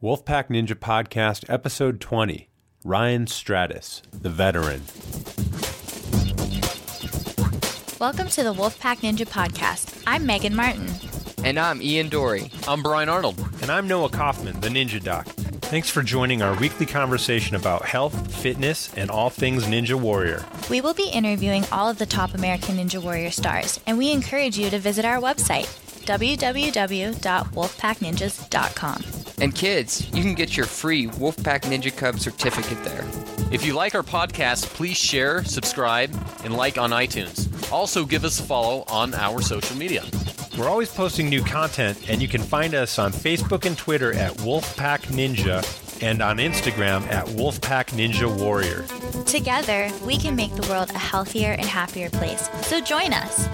Wolfpack Ninja Podcast, Episode 20 Ryan Stratis, the veteran. Welcome to the Wolfpack Ninja Podcast. I'm Megan Martin. And I'm Ian Dory. I'm Brian Arnold. And I'm Noah Kaufman, the Ninja Doc. Thanks for joining our weekly conversation about health, fitness, and all things Ninja Warrior. We will be interviewing all of the top American Ninja Warrior stars, and we encourage you to visit our website, www.wolfpackninjas.com. And kids, you can get your free Wolfpack Ninja Cub certificate there. If you like our podcast, please share, subscribe, and like on iTunes. Also, give us a follow on our social media. We're always posting new content, and you can find us on Facebook and Twitter at Wolfpack Ninja and on Instagram at Wolfpack Ninja Warrior. Together, we can make the world a healthier and happier place. So join us.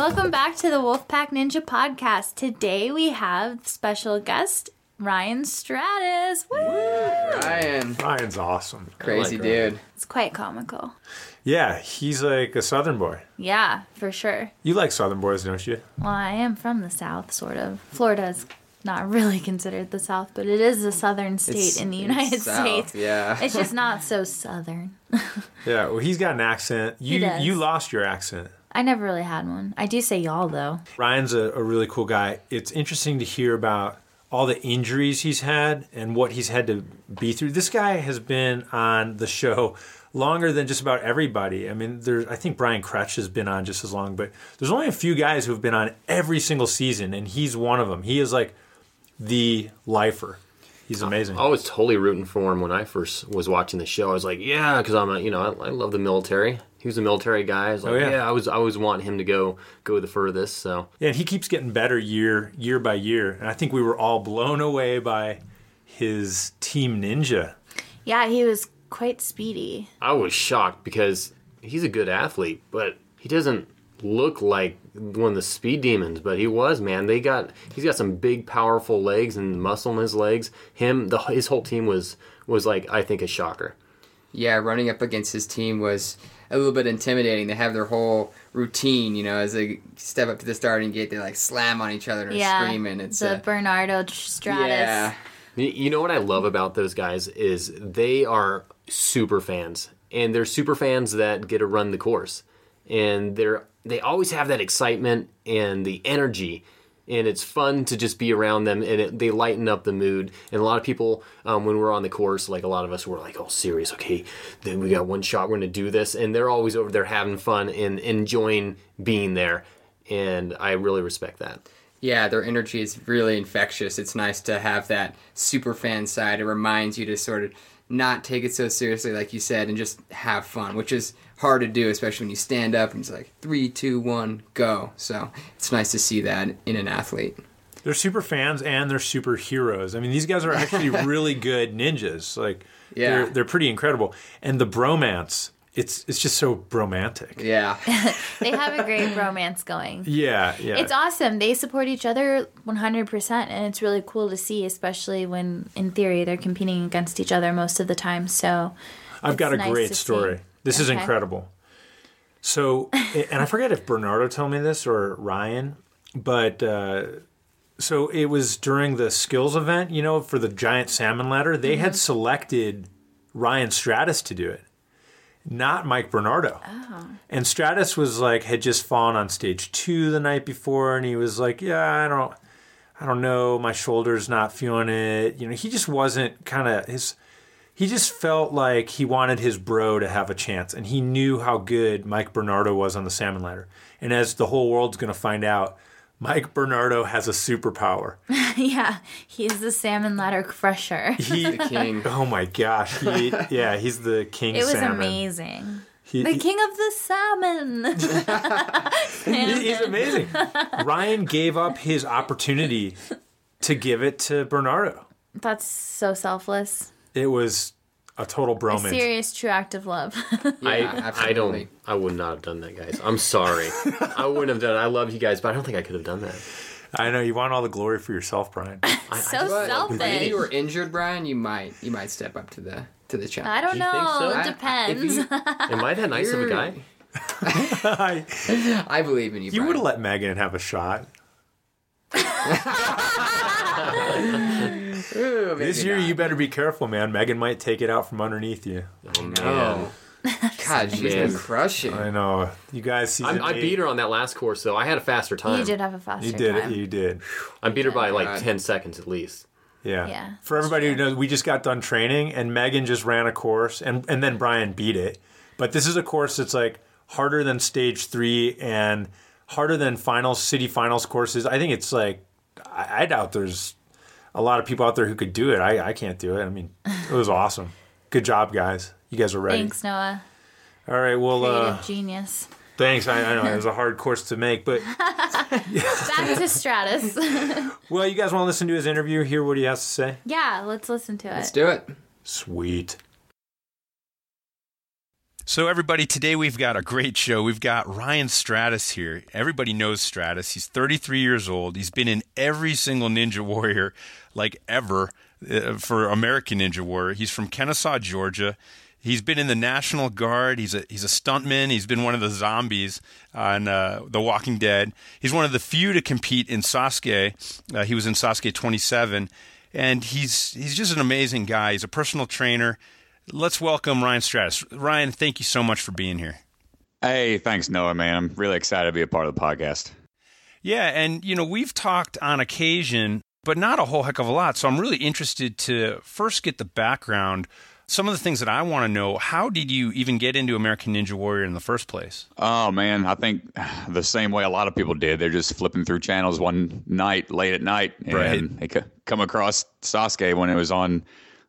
Welcome back to the Wolfpack Ninja Podcast. Today we have special guest Ryan Stratis. Woo! Ryan. Ryan's awesome. Crazy dude. It's quite comical. Yeah, he's like a Southern boy. Yeah, for sure. You like Southern boys, don't you? Well, I am from the South, sort of. Florida is not really considered the South, but it is a southern state It's- in the United South, States. yeah. It's just not so southern. Yeah. Well, he's got an accent. You does. you lost your accent. I never really had one. I do say y'all though. Ryan's a, a really cool guy. It's interesting to hear about all the injuries he's had and what he's had to be through. This guy has been on the show longer than just about everybody. I mean, there's I think Brian Kretsch has been on just as long, but there's only a few guys who have been on every single season, and he's one of them. He is like the lifer. He's amazing. I was totally rooting for him when I first was watching the show. I was like, yeah, because I'm a, you know, I, I love the military. He was a military guy. I was oh, like, Oh, yeah. yeah. I was, I was wanting him to go, go the furthest. So Yeah, and he keeps getting better year year by year. And I think we were all blown away by his team ninja. Yeah, he was quite speedy. I was shocked because he's a good athlete, but he doesn't look like one of the speed demons. But he was, man. They got, he's got some big, powerful legs and muscle in his legs. Him, the his whole team was, was like, I think, a shocker. Yeah, running up against his team was a little bit intimidating. They have their whole routine, you know, as they step up to the starting gate, they like slam on each other and yeah, screaming. It's the uh, Bernardo Stratis. yeah, You- You know what I love about those guys is they are super fans, and they're super fans that get to run the course, and they're they always have that excitement and the energy, and it's fun to just be around them, and it, they lighten up the mood. And a lot of people, um, when we're on the course, like a lot of us, were like, "Oh, serious? Okay, then we got one shot. We're gonna do this," and they're always over there having fun and enjoying being there, and I really respect that. yeah. Their energy is really infectious. It's nice to have that super fan side. It reminds you to sort of not take it so seriously, like you said, and just have fun, which is hard to do, especially when you stand up and it's like three, two, one, go. So it's nice to see that in an athlete. They're super fans and they're super heroes. I mean, these guys are actually really good ninjas. Like, Yeah. they're they're pretty incredible. And the bromance, it's it's just so bromantic. Yeah. They have a great romance going. Yeah, yeah. It's awesome. They support each other 100%, and it's really cool to see, especially when, in theory, they're competing against each other most of the time. So, I've got a nice great story. see. This is incredible. So, and I forget if Bernardo told me this or Ryan, but uh, so it was during the skills event, you know, for the giant salmon ladder. They Mm-hmm. had selected Ryan Stratis to do it, not Mike Bernardo. Oh. And Stratis was like had just fallen on stage two the night before, and he was like, "Yeah, I don't, I don't know, my shoulder's not feeling it." You know, he just wasn't kind of his he just felt like he wanted his bro to have a chance, and he knew how good Mike Bernardo was on the salmon ladder. And as the whole world's going to find out, Mike Bernardo has a superpower. yeah, he's the salmon ladder crusher. He, King. oh my gosh, he, yeah, he's the king. Salmon. It was salmon. amazing. He- The he- king of the salmon. he- he's amazing. Ryan gave up his opportunity to give it to Bernardo. That's so selfless. It was a total bromance. A bromance. serious, true act of love. Yeah, I, I don't. I would not have done that, guys. I'm sorry. I wouldn't have done. it. I love you guys, but I don't think I could have done that. I know you want all the glory for yourself, Brian. so But selfish. if you were injured, Brian, you might you might step up to the to the challenge. I don't Do you think know. so? It I- depends. you- Am I that nice of a guy? I, I believe in you. you would have let Megan have a shot. Ooh, This year, not. you better be careful, man. Megan might take it out from underneath you. Oh, man. Oh. God, she's Man. been crushing. I know. You guys see. I, I beat her on that last course, though. I had a faster time. You did have a faster You did time. You did. I beat her by oh, like God. 10 seconds at least. Yeah. Yeah, For everybody who knows, we just got done training, and Megan just ran a course, and and then Brian beat it. But this is a course that's like harder than stage three and harder than finals, city finals courses. I think it's like I, I doubt there's a lot of people out there who could do it. I I can't do it. I mean, it was awesome. Good job, guys. You guys are ready. Thanks, Noah. All right. Well, Creative uh, genius. thanks. I, I know it was a hard course to make, but Back to Stratis. well, you guys want to listen to his interview? Hear what he has to say? yeah, let's listen to it. Let's do it. Sweet. So, everybody, today we've got a great show. We've got Ryan Stratis here. Everybody knows Stratis. He's 33 years old. He's been in every single Ninja Warrior, like ever, uh, for American Ninja Warrior. He's from Kennesaw, Georgia. He's been in the National Guard. He's a he's a stuntman. He's been one of the zombies on uh, The Walking Dead. He's one of the few to compete in Sasuke. Uh, he was in Sasuke 27, and he's he's just an amazing guy. He's a personal trainer. Let's welcome Ryan Stratis. Ryan, thank you so much for being here. Hey, thanks, Noah, man. I'm really excited to be a part of the podcast. Yeah, and you know, we've talked on occasion, but not a whole heck of a lot. So I'm really interested to first get the background. Some of the things that I want to know, how did you even get into American Ninja Warrior in the first place? Oh, man, I think the same way a lot of people did. They're just flipping through channels one night, late at night, and Right. they come across Sasuke when it was on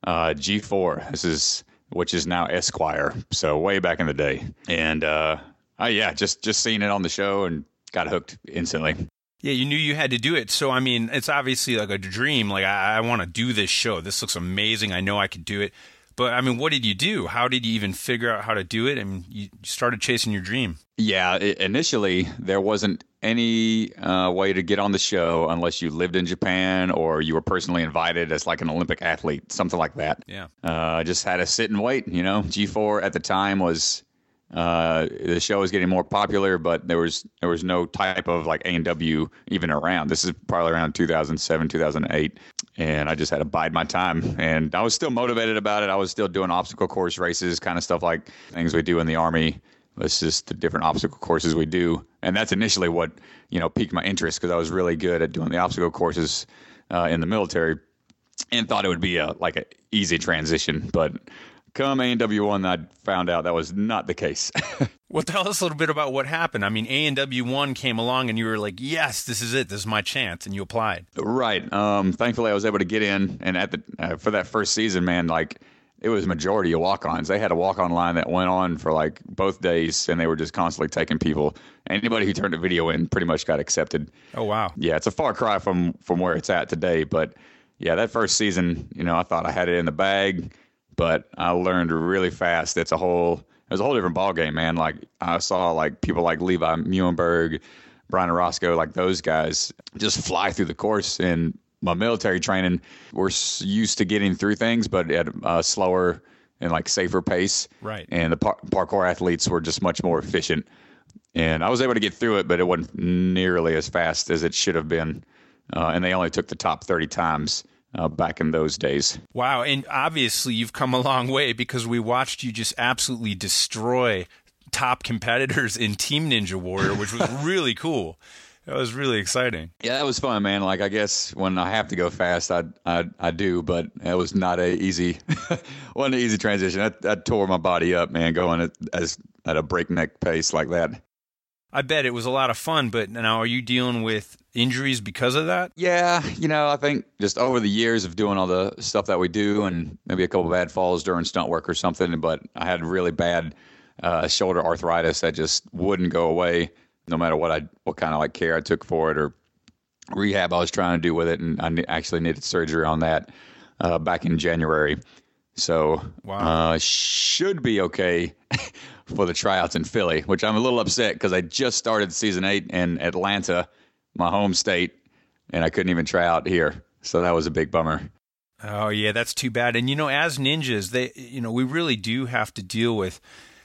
uh, G4. This is which is now Esquire. So way back in the day, and uh, oh yeah, just just seeing it on the show and got hooked instantly. Yeah, you knew you had to do it. So I mean, it's obviously like a dream. Like I, I want to do this show. This looks amazing. I know I could do it. But I mean, what did you do? How did you even figure out how to do it? I mean, you started chasing your dream. Yeah, initially there wasn't any uh, way to get on the show unless you lived in Japan or you were personally invited as like an Olympic athlete, something like that. Yeah. Uh, I just had to sit and wait. You know, G4 at the time was uh, the show was getting more popular, but there was there was no type of like ANW even around. This is probably around 2007, 2008, and I just had to bide my time. And I was still motivated about it. I was still doing obstacle course races, kind of stuff like things we do in the army. It's just the different obstacle courses we do, and that's initially what you know piqued my interest because I was really good at doing the obstacle courses uh, in the military and thought it would be a like an easy transition. But come ANW one, I found out that was not the case. Well, tell us a little bit about what happened. I mean, ANW one came along, and you were like, "Yes, this is it. This is my chance," and you applied. right. Um, thankfully, I was able to get in, and at the uh, for that first season, man, like it was majority of walk-ons. They had a walk-on line that went on for like both days, and they were just constantly taking people. Anybody who turned a video in pretty much got accepted. Oh wow! yeah, it's a far cry from from where it's at today. But yeah, that first season, you know, I thought I had it in the bag, but I learned really fast. It's a whole it was a whole different ball game, man. Like I saw like people like Levi Meeuwenberg, Brian Orosco, like those guys just fly through the course. And my military training, we're used to getting through things, but at a slower and like safer pace. Right. And the par- parkour athletes were just much more efficient and I was able to get through it, but it wasn't nearly as fast as it should have been. Uh, and they only took the top 30 times uh, back in those days. Wow, and obviously you've come a long way because we watched you just absolutely destroy top competitors in Team Ninja Warrior, which was really cool. That was really exciting. Yeah, that was fun, man. Like I guess when I have to go fast, I I, I do, but it was not a easy, wasn't an easy transition. I, that tore my body up, man, going at, as at a breakneck pace like that. I bet it was a lot of fun, but now are you dealing with injuries because of that? Yeah, you know, I think just over the years of doing all the stuff that we do, and maybe a couple bad falls during stunt work or something, but I had really bad uh, shoulder arthritis that just wouldn't go away, no matter what I what kind of like care I took for it or rehab I was trying to do with it, and I actually needed surgery on that uh, back in January. So Wow. uh, should be okay for the tryouts in Philly, which I'm a little upset because I just started season eight in Atlanta, my home state, and I couldn't even try out here. So that was a big bummer. Oh yeah, that's too bad. And you know, as ninjas, they you know, we really do have to deal with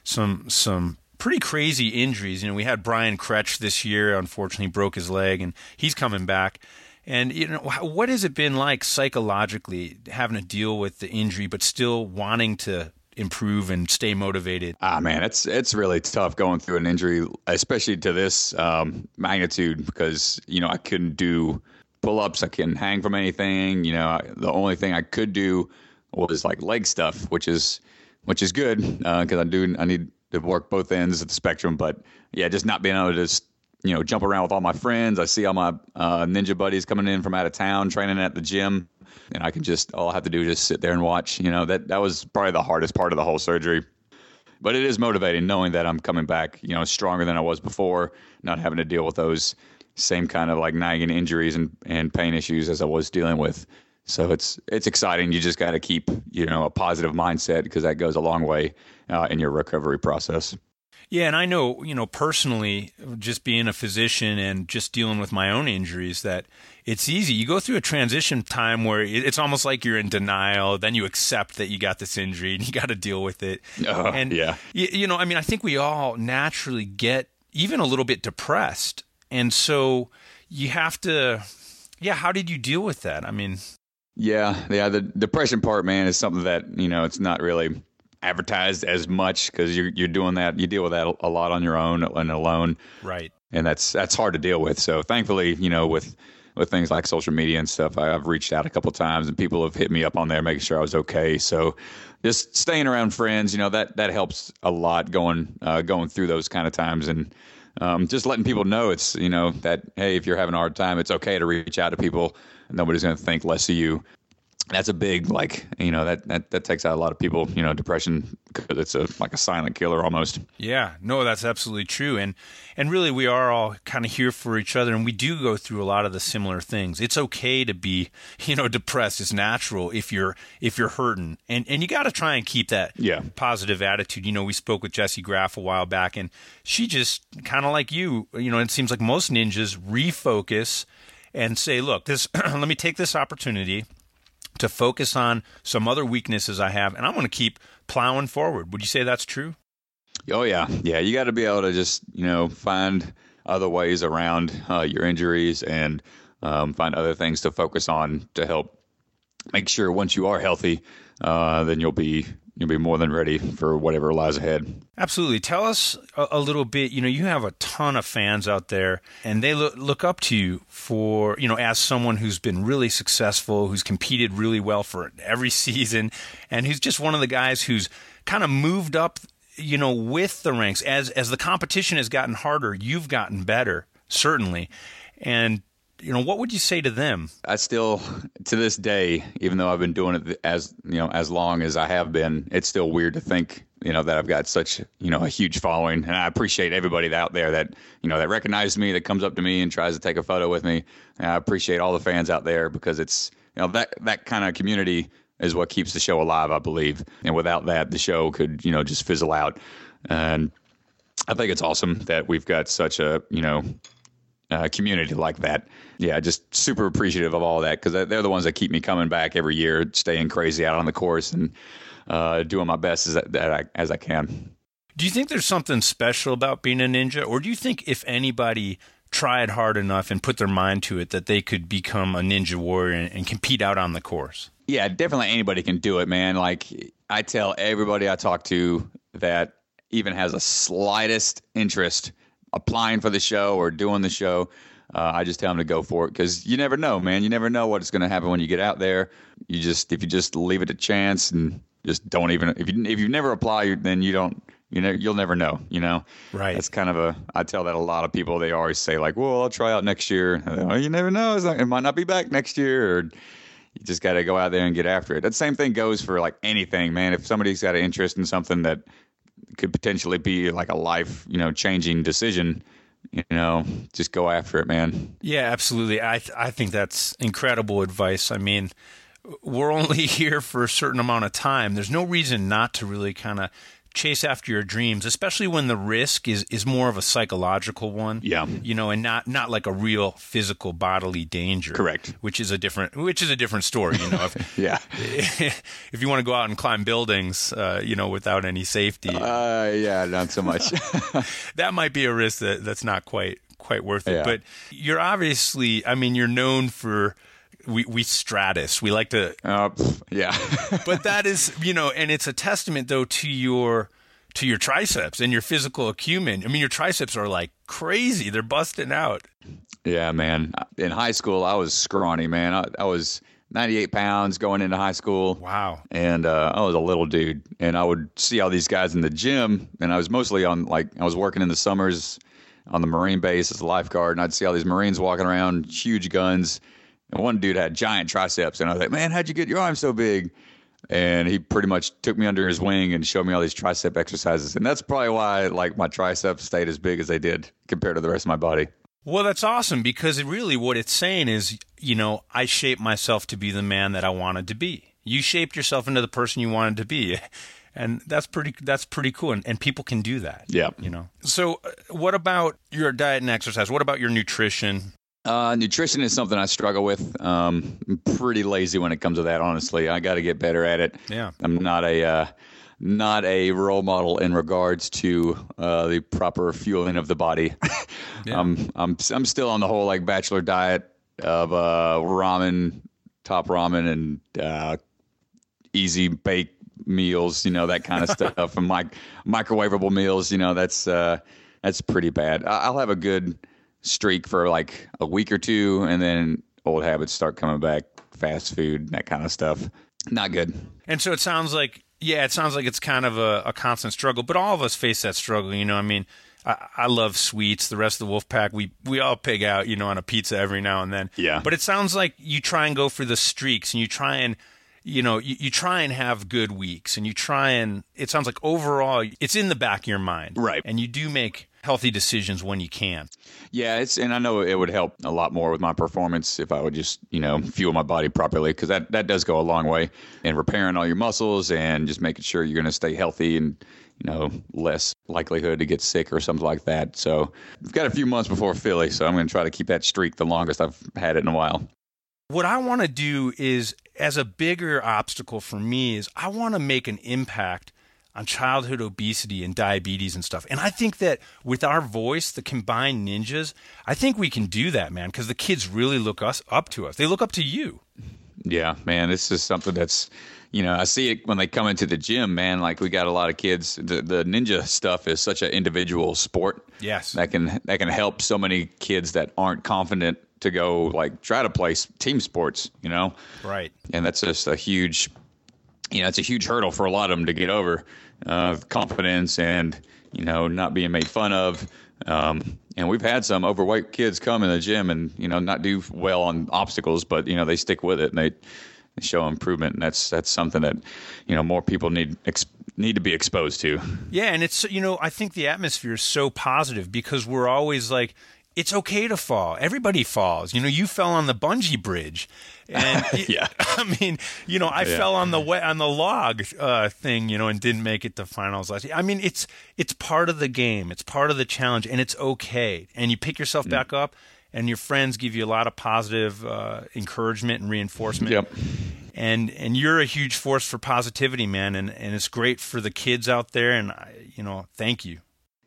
some some pretty crazy injuries. You know, we had Brian Kretsch this year. Unfortunately, broke his leg, and he's coming back. And you know, what has it been like psychologically having to deal with the injury, but still wanting to improve and stay motivated? Ah, man, it's it's really tough going through an injury, especially to this um, magnitude, because you know I couldn't do pull ups, I couldn't hang from anything. You know, I, the only thing I could do was like leg stuff, which is which is good because uh, I do I need to work both ends of the spectrum. But yeah, just not being able to just you know jump around with all my friends. I see all my uh, ninja buddies coming in from out of town training at the gym, and I can just all I have to do is just sit there and watch. You know that that was probably the hardest part of the whole surgery. But it is motivating knowing that I'm coming back, you know, stronger than I was before, not having to deal with those same kind of like nagging injuries and, and pain issues as I was dealing with. So it's it's exciting. You just got to keep you know a positive mindset because that goes a long way uh, in your recovery process. Yeah, and I know, you know, personally, just being a physician and just dealing with my own injuries, that it's easy. You go through a transition time where it's almost like you're in denial. Then you accept that you got this injury and you got to deal with it. Uh, and, yeah. You, you know, I mean, I think we all naturally get even a little bit depressed. And so you have to, yeah, how did you deal with that? I mean, yeah, yeah. The depression part, man, is something that you know it's not really advertised as much because you're you're doing that. You deal with that a lot on your own and alone, right? And that's that's hard to deal with. So thankfully, you know, with with things like social media and stuff, I, have reached out a couple times and people have hit me up on there, making sure I was okay. So just staying around friends, you know, that that helps a lot going uh, going through those kind of times and. Um, just letting people know it's you know that hey if you're having a hard time it's okay to reach out to people nobody's going to think less of you that's a big like you know that, that that takes out a lot of people you know depression because it's a like a silent killer almost. Yeah. No that's absolutely true. And and really we are all kind of here for each other and we do go through a lot of the similar things. It's okay to be you know depressed. It's natural if you're if you're hurting. And and you got to try and keep that yeah. positive attitude. You know we spoke with Jessie Graff a while back and she just kind of like you you know it seems like most ninjas refocus and say look this let me take this opportunity to focus on some other weaknesses I have, and I'm going to keep plowing forward. Would you say that's true? Oh yeah, yeah. You got to be able to just you know find other ways around uh, your injuries and um, find other things to focus on to help make sure once you are healthy, uh, then you'll be you'll be more than ready for whatever lies ahead. Absolutely. Tell us a, a, little bit. You know, you have a ton of fans out there, and they look, look up to you for you know as someone who's been really successful, who's competed really well for every season, and who's just one of the guys who's kind of moved up. You know, with the ranks as as the competition has gotten harder, you've gotten better certainly, and you know, what would you say to them? I still, to this day, even though I've been doing it as you know as long as I have been, it's still weird to think you know that I've got such you know a huge following, and I appreciate everybody out there that you know that recognizes me, that comes up to me and tries to take a photo with me. And I appreciate all the fans out there because it's you know that that kind of community is what keeps the show alive, I believe. And without that, the show could you know just fizzle out. And I think it's awesome that we've got such a you know uh, community like that. Yeah, just super appreciative of all that because they're the ones that keep me coming back every year, staying crazy out on the course and uh, doing my best as, that I, as I can. Do you think there's something special about being a ninja, or do you think if anybody tried hard enough and put their mind to it, that they could become a ninja warrior and, and compete out on the course? Yeah, definitely anybody can do it, man. Like I tell everybody I talk to that even has a slightest interest applying for the show or doing the show. Uh, I just tell them to go for it because you never know, man. You never know what's going to happen when you get out there. You just if you just leave it to chance and just don't even if you if you never apply, then you don't you know you'll never know. You know, right? That's kind of a I tell that a lot of people. They always say like, "Well, I'll try out next year." Well, you never know. Not, it might not be back next year, or you just got to go out there and get after it. That same thing goes for like anything, man. If somebody's got an interest in something that could potentially be like a life, you know, changing decision, you know, just go after it, man. Yeah, absolutely. I th- I think that's incredible advice. I mean, we're only here for a certain amount of time. There's no reason not to really kind of chase after your dreams, especially when the risk is, is more of a psychological one. Yeah. You know, and not, not like a real physical bodily danger. Correct. Which is a different which is a different story. You know, if Yeah. if you want to go out and climb buildings, uh, you know, without any safety, Uh, yeah, not so much. that might be a risk that, that's not quite quite worth it. Yeah. But you're obviously, I mean, you're known for we we stratus. We like to uh, yeah. but that is you know and it's a testament though to your to your triceps and your physical acumen i mean your triceps are like crazy they're busting out Yeah, man. In high school, I was scrawny, man. I, I was 98 pounds going into high school. wow And uh, I was a little dude. And I would see all these guys in the gym. And I was mostly on, like, I was working in the summers on the Marine base as a lifeguard. And I'd see all these Marines walking around, huge guns. And one dude had giant triceps. And I was like, man, how'd you get your arms so big? And he pretty much took me under his wing and showed me all these tricep exercises. And that's probably why, like, my triceps stayed as big as they did compared to the rest of my body. well that's awesome because it really what it's saying is you know i shaped myself to be the man that i wanted to be you shaped yourself into the person you wanted to be and that's pretty that's pretty cool and, and people can do that Yeah. you know so uh, what about your diet and exercise what about your nutrition Uh, nutrition is something I struggle with. Um, I'm pretty lazy when it comes to that. Honestly, I got to get better at it. Yeah. I'm not a uh, not a role model in regards to uh, the proper fueling of the body. I'm I'm I'm still on the whole like bachelor diet of uh, ramen, top ramen, and uh, easy bake meals, you know, that kind of stuff, and mic- microwavable meals, you know, that's uh, that's pretty bad. I- I'll have a good streak for like a week or two, and then old habits start coming back, fast food, that kind of stuff. Not good. And so it sounds like, yeah, it sounds like it's kind of a, a constant struggle. But all of us face that struggle. You know, I mean, I, I love sweets. The rest of the wolf pack, we we all pig out, you know, on a pizza every now and then. Yeah. But it sounds like you try and go for the streaks, and you try and, you know, you, you try and have good weeks, and you try and. It sounds like overall, it's in the back of your mind, Right. And you do make healthy decisions when you can. Yeah, it's and I know it would help a lot more with my performance if I would just you know fuel my body properly because that that does go a long way in repairing all your muscles and just making sure you're going to stay healthy and you know less likelihood to get sick or something like that. So I've got a few months before Philly, so I'm going to try to keep that streak the longest I've had it in a while. What I want to do is, as a bigger obstacle for me, is I want to make an impact on childhood obesity and diabetes and stuff. And I think that with our voice, the combined ninjas, I think we can do that, man, because the kids really look us up to us. They look up to you. Yeah, man, this is something that's, you know, I see it when they come into the gym, man. Like we got a lot of kids. The, the ninja stuff is such an individual sport. Yes. that can that can help so many kids that aren't confident to go like try to play team sports. You know, Right. and that's just a huge, you know, it's a huge hurdle for a lot of them to get over. Uh, confidence and you know not being made fun of. Um, and we've had some overweight kids come in the gym and you know not do well on obstacles, but you know they stick with it and they, show improvement. And that's that's something that you know more people need need to be exposed to. Yeah, and it's you know I think the atmosphere is so positive because we're always like it's okay to fall. Everybody falls. You know, you fell on the bungee bridge, and Yeah. I mean, you know, I Yeah. fell on the we- on the log uh, thing, you know, and didn't make it to finals last year. I mean, it's it's part of the game. It's part of the challenge, and it's okay. And you pick yourself back up, and your friends give you a lot of positive uh, encouragement and reinforcement Yep. and and you're a huge force for positivity, man, and and it's great for the kids out there, and I, you know, thank you.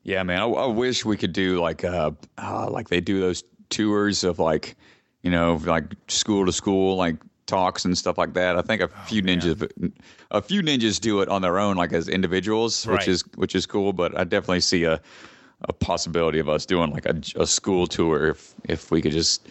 Yeah, man. I, I wish we could do like uh, uh like they do those tours of like you know like school to school like talks and stuff like that. I think a Oh, few ninjas a few ninjas do it on their own like as individuals, Right. which is which is cool. But I definitely see a a possibility of us doing like a, a school tour if if we could just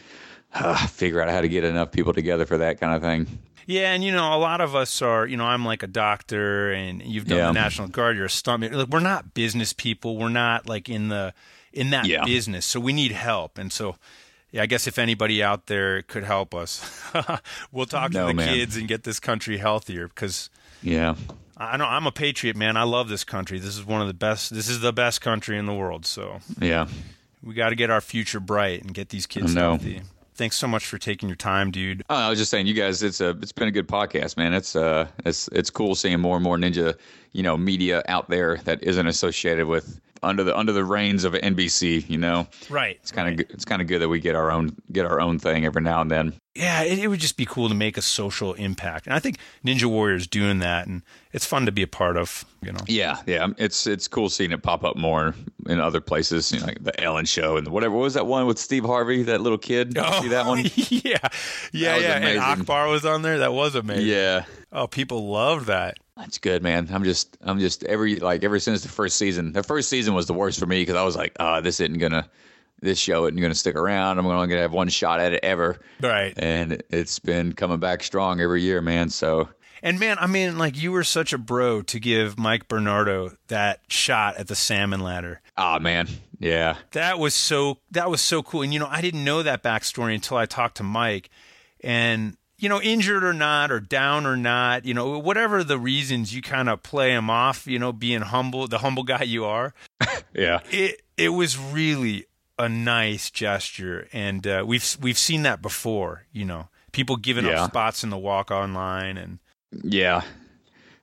uh, figure out how to get enough people together for that kind of thing. Yeah, and you know, a lot of us are, you know, I'm like a doctor, and you've done Yeah. the National Guard. You're a stuntman. Like, we're not business people. We're not like in the in that Yeah. business. So we need help, and so. Yeah, I guess if anybody out there could help us, we'll talk to the man. kids and get this country healthier. Because Yeah. I know I'm a patriot, man. I love this country. This is one of the best. This is the best country in the world. So Yeah. we got to get our future bright and get these kids healthy. Thanks so much for taking your time, dude. Oh, I was just saying, you guys, it's a it's been a good podcast, man. It's uh, it's it's cool seeing more and more ninja, you know, media out there that isn't associated with under the under the reins of NBC. You know, Right. it's kind of it's kind of good that we get our own get our own thing every now and then. Yeah, it, it would just be cool to make a social impact, and I think Ninja Warrior is doing that, and it's fun to be a part of. You know. Yeah, yeah, um, it's it's cool seeing it pop up more in other places, you know, like the Ellen Show and whatever. What was that one with Steve Harvey, that little kid? Did you oh, See that one? yeah, yeah, was yeah. And. Akbar was on there. That was amazing. Yeah, Oh, people loved that. That's good, man. I'm just, I'm just every like ever since the first season. The first season was the worst for me because I was like, ah, this isn't gonna, this show isn't gonna stick around. I'm only gonna have one shot at it ever. Right. And it's been coming back strong every year, man. So And man, I mean, like you were such a bro to give Mike Bernardo that shot at the salmon ladder. ah, man, yeah, That was so that was so cool. And you know, I didn't know that backstory until I talked to Mike. And you know, injured or not, or down or not, you know, whatever the reasons, you kind of play him off. You know, being humble, the humble guy you are. yeah, It it was really a nice gesture, and uh, we've we've seen that before. You know, people giving Yeah. up spots in the walk on line, and yeah.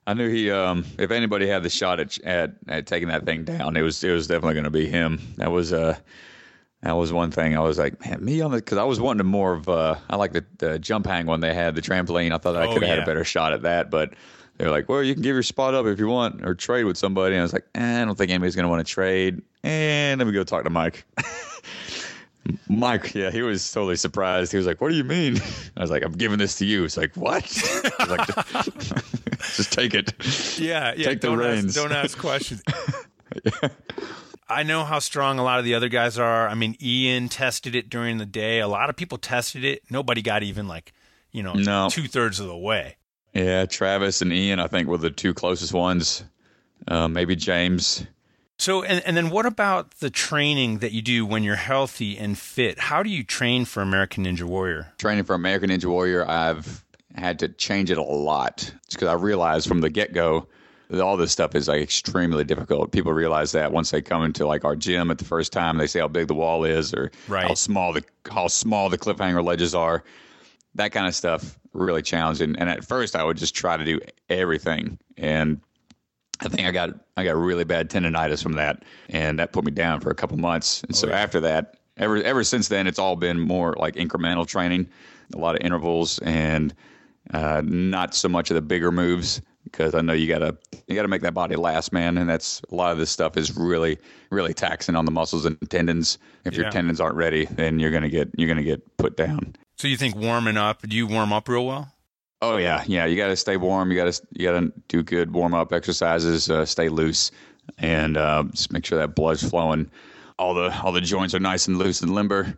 I knew he. Um, if anybody had the shot at, at at taking that thing down, it was it was definitely going to be him. That was uh that was one thing. I was like, man, me on the because I was wanting more of. Uh, I like the, the jump hang one they had, the trampoline. I thought I Oh, could have had a better shot at that, but they were like, well, you can give your spot up if you want or trade with somebody. And I was like, eh, I don't think anybody's going to want to trade. And let me go talk to Mike. Mike, yeah, he was totally surprised. He was like, "What do you mean?" I was like, "I'm giving this to you." It's like, "What?" I was like, "Just take it." Yeah, yeah. Take the don't reins. Ask, don't ask questions. I know how strong a lot of the other guys are. I mean, Ian tested it during the day. A lot of people tested it. Nobody got even like, you know, No. two thirds of the way. Yeah, Travis and Ian, I think, were the two closest ones. Uh, maybe James. So, and, and then what about the training that you do when you're healthy and fit? How do you train for American Ninja Warrior? Training for American Ninja Warrior, I've had to change it a lot It's because I realized from the get go all this stuff is like extremely difficult. People realize that once they come into like our gym at the first time, they say how big the wall is or Right. how small the how small the cliffhanger ledges are. That kind of stuff really challenging. And at first, I would just try to do everything, and I think I got I got really bad tendonitis from that, and that put me down for a couple months. And so after that, ever ever since then, it's all been more like incremental training, a lot of intervals, and uh, not so much of the bigger moves because I know you gotta you gotta make that body last, man. And that's a lot of this stuff is really really taxing on the muscles and tendons. If Yeah. your tendons aren't ready, then you're gonna get you're gonna get put down. So you think warming up? Do you warm up real well? Oh yeah, yeah. You got to stay warm. You got to you got to do good warm up exercises. Uh, stay loose, and uh, just make sure that blood's flowing. All the all the joints are nice and loose and limber,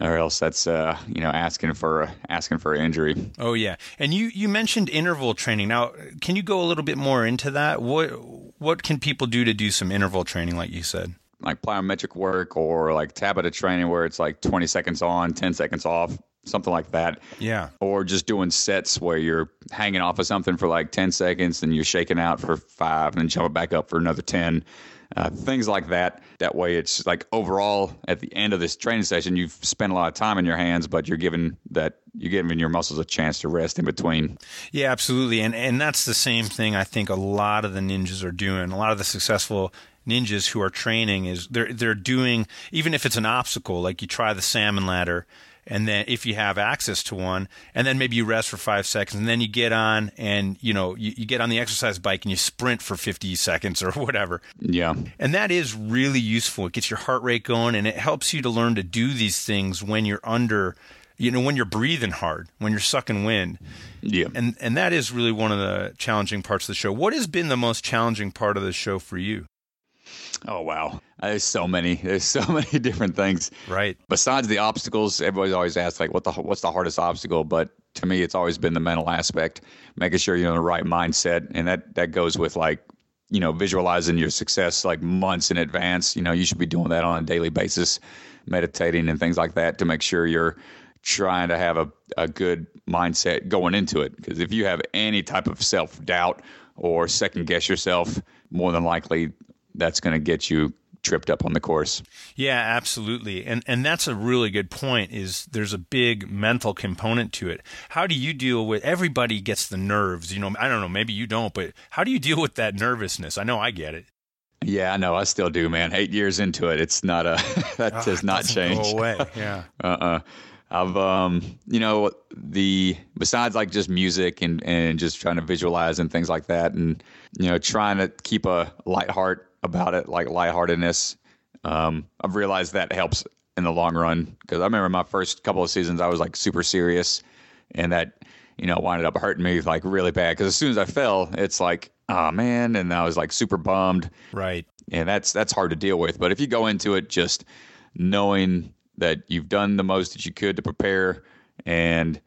or else that's uh, you know asking for asking for an injury. Oh yeah, and you you mentioned interval training. Now, can you go a little bit more into that? What what can people do to do some interval training, like you said? Like plyometric work or like Tabata training where it's like 20 seconds on, 10 seconds off, something like that. Yeah, or just doing sets where you're hanging off of something for like 10 seconds and you're shaking out for five and then jumping back up for another 10 uh, things like that that way it's like overall at the end of this training session you've spent a lot of time in your hands but you're giving that you're giving your muscles a chance to rest in between yeah, absolutely, and and that's the same thing. I think a lot of the ninjas are doing. A lot of the successful ninjas who are training is they're they're doing even if it's an obstacle, like you try the salmon ladder. And then, if you have access to one, and then maybe you rest for five seconds, and then you get on, and you know you, you get on the exercise bike and you sprint for fifty seconds or whatever. yeah And that is really useful. It gets your heart rate going and it helps you to learn to do these things when you're under, you know, when you're breathing hard, when you're sucking wind. yeah And and that is really one of the challenging parts of the show. What has been the most challenging part of the show for you? Oh wow there's so many there's so many different things Right. besides the obstacles, everybody's always asked like, what the what's the hardest obstacle? But to me, it's always been the mental aspect, making sure you're in the right mindset, and that that goes with like, you know, visualizing your success like months in advance. You know, you should be doing that on a daily basis, meditating and things like that to make sure you're trying to have a, a good mindset going into it. Because if you have any type of self doubt or second guess yourself, more than likely that's going to get you tripped up on the course. Yeah, absolutely. And and that's a really good point is there's a big mental component to it. How do you deal with everybody gets the nerves, you know, I don't know, maybe you don't, but how do you deal with that nervousness? I know I get it. Yeah, I know. I still do, man. Eight years into it, it's not a that Ah, does not change. Go away. Yeah. uh-uh i've um you know the besides like just music and and just trying to visualize and things like that and you know trying to keep a light heart about it like lightheartedness um i've realized that helps in the long run because i remember my first couple of seasons i was like super serious and that you know winded up hurting me like really bad because as soon as i fell it's like oh man and i was like super bummed Right. and that's that's hard to deal with. But if you go into it just knowing that you've done the most that you could to prepare, and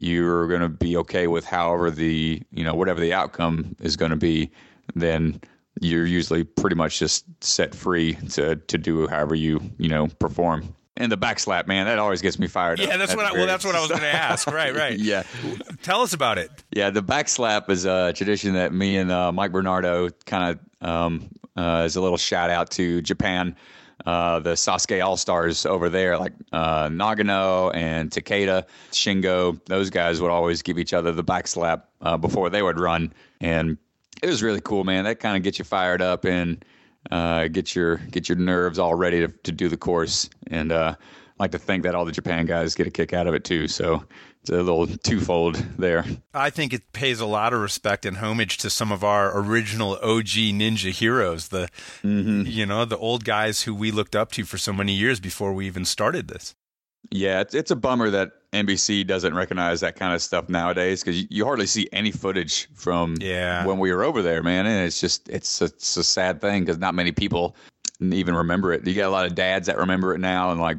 you're going to be okay with however the you know whatever the outcome is going to be, then you're usually pretty much just set free to to do however you you know perform. And the backslap, man, that always gets me fired up. Yeah, that's at what I, well that's what I was going to ask. Right, right. yeah, Tell us about it. yeah, the backslap is a tradition that me and uh, Mike Bernardo kind of um, uh, is a little shout out to Japan, uh, the Sasuke All Stars over there, like uh, Nagano and Takeda, Shingo. Those guys would always give each other the backslap uh, before they would run, and it was really cool, man. That kind of gets you fired up and uh, get your get your nerves all ready to, to do the course. And uh, I like to think that all the Japan guys get a kick out of it too. So it's a little twofold there. I think it pays a lot of respect and homage to some of our original OG ninja heroes, the you know, the old guys who we looked up to for so many years before we even started this. Yeah, it's, it's a bummer that NBC doesn't recognize that kind of stuff nowadays because you, you hardly see any footage from Yeah. when we were over there, man. And it's just it's a, it's a sad thing because not many people even remember it. You got a lot of dads that remember it now, and like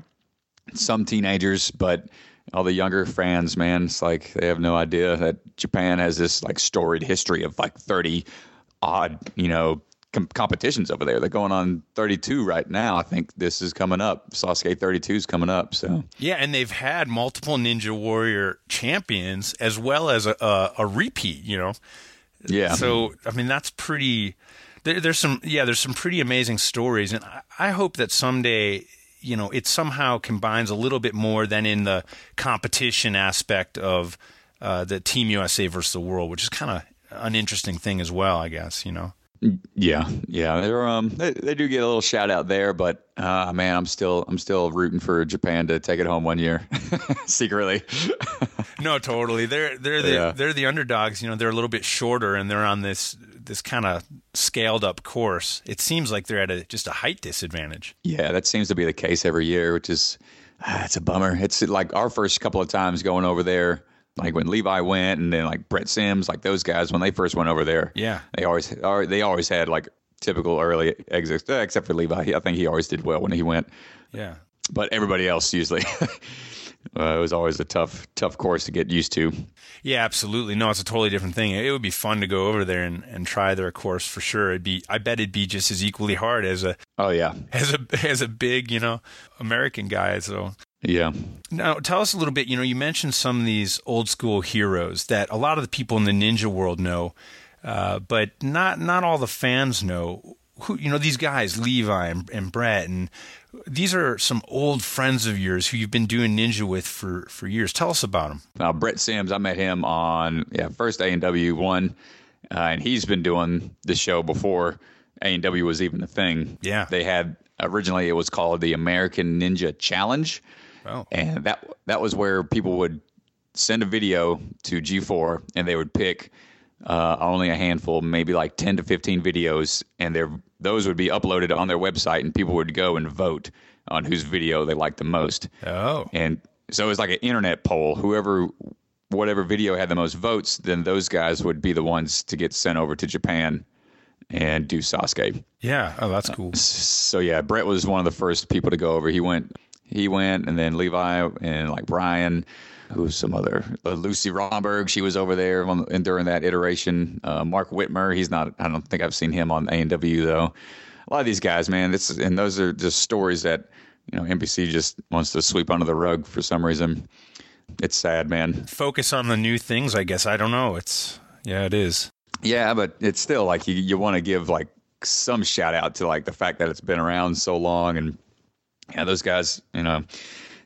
some teenagers, but all the younger fans, man, it's like they have no idea that Japan has this like storied history of like thirty odd, you know. Com- competitions over there. They're going on 32 right now. I think this is coming up. Sasuke 32 is coming up. So Yeah, and they've had multiple Ninja Warrior champions as well as a, a, a repeat, you know. Yeah. So I mean that's pretty. There, there's some yeah, there's some pretty amazing stories, and I, I hope that someday you know it somehow combines a little bit more than in the competition aspect of uh, the Team USA versus the world, which is kind of an interesting thing as well, I guess. You know. Yeah, yeah, they're um they, they do get a little shout out there, but uh, man, I'm still I'm still rooting for Japan to take it home one year secretly. No, totally. They're they're the Yeah. they're the underdogs. You know, they're a little bit shorter, and they're on this this kind of scaled up course. It seems like they're at a just a height disadvantage. yeah, that seems to be the case every year, which is ah, it's a bummer. It's like our first couple of times going over there. Like when Levi went, and then like Brett Sims, like those guys when they first went over there. Yeah. they always they always had like typical early exits, uh, except for Levi. I think he always did well when he went. Yeah. but everybody else usually uh, it was always a tough tough course to get used to Yeah, absolutely. No, it's a totally different thing. It would be fun to go over there and, and try their course for sure. It'd be I bet it'd be just as equally hard as a oh yeah as a as a big, you know, American guy. So yeah Now, tell us a little bit. You know, you mentioned some of these old school heroes that a lot of the people in the ninja world know, uh, but not not all the fans know. Who you know these guys, Levi and, and Brett, and these are some old friends of yours who you've been doing ninja with for for years. Tell us about them. uh, brett sims i met him on yeah first ANW one uh, and he's been doing the show before ANW was even a thing Yeah. they had originally it was called the american ninja challenge Oh. and that that was where people would send a video to G4 and they would pick uh, only a handful, maybe like 10 to 15 videos, and their those would be uploaded on their website, and people would go and vote on whose video they liked the most. Oh, And so it was like an internet poll. Whoever, whatever video had the most votes, then those guys would be the ones to get sent over to Japan and do Sasuke yeah. Oh, that's cool. so yeah, Brett was one of the first people to go over. He went, he went, and then Levi and like Brian, who was some other uh, Luci Romberg. She was over there on, and during that iteration. Uh, Mark Whitmer, he's not. I don't think I've seen him on ANW though. A lot of these guys, man. This and those are just stories that you know NBC just wants to sweep under the rug for some reason. It's sad, man. Focus on the new things. I guess I don't know. It's yeah, it is. Yeah, but it's still like you, you want to give like some shout out to like the fact that it's been around so long and yeah, those guys, you know,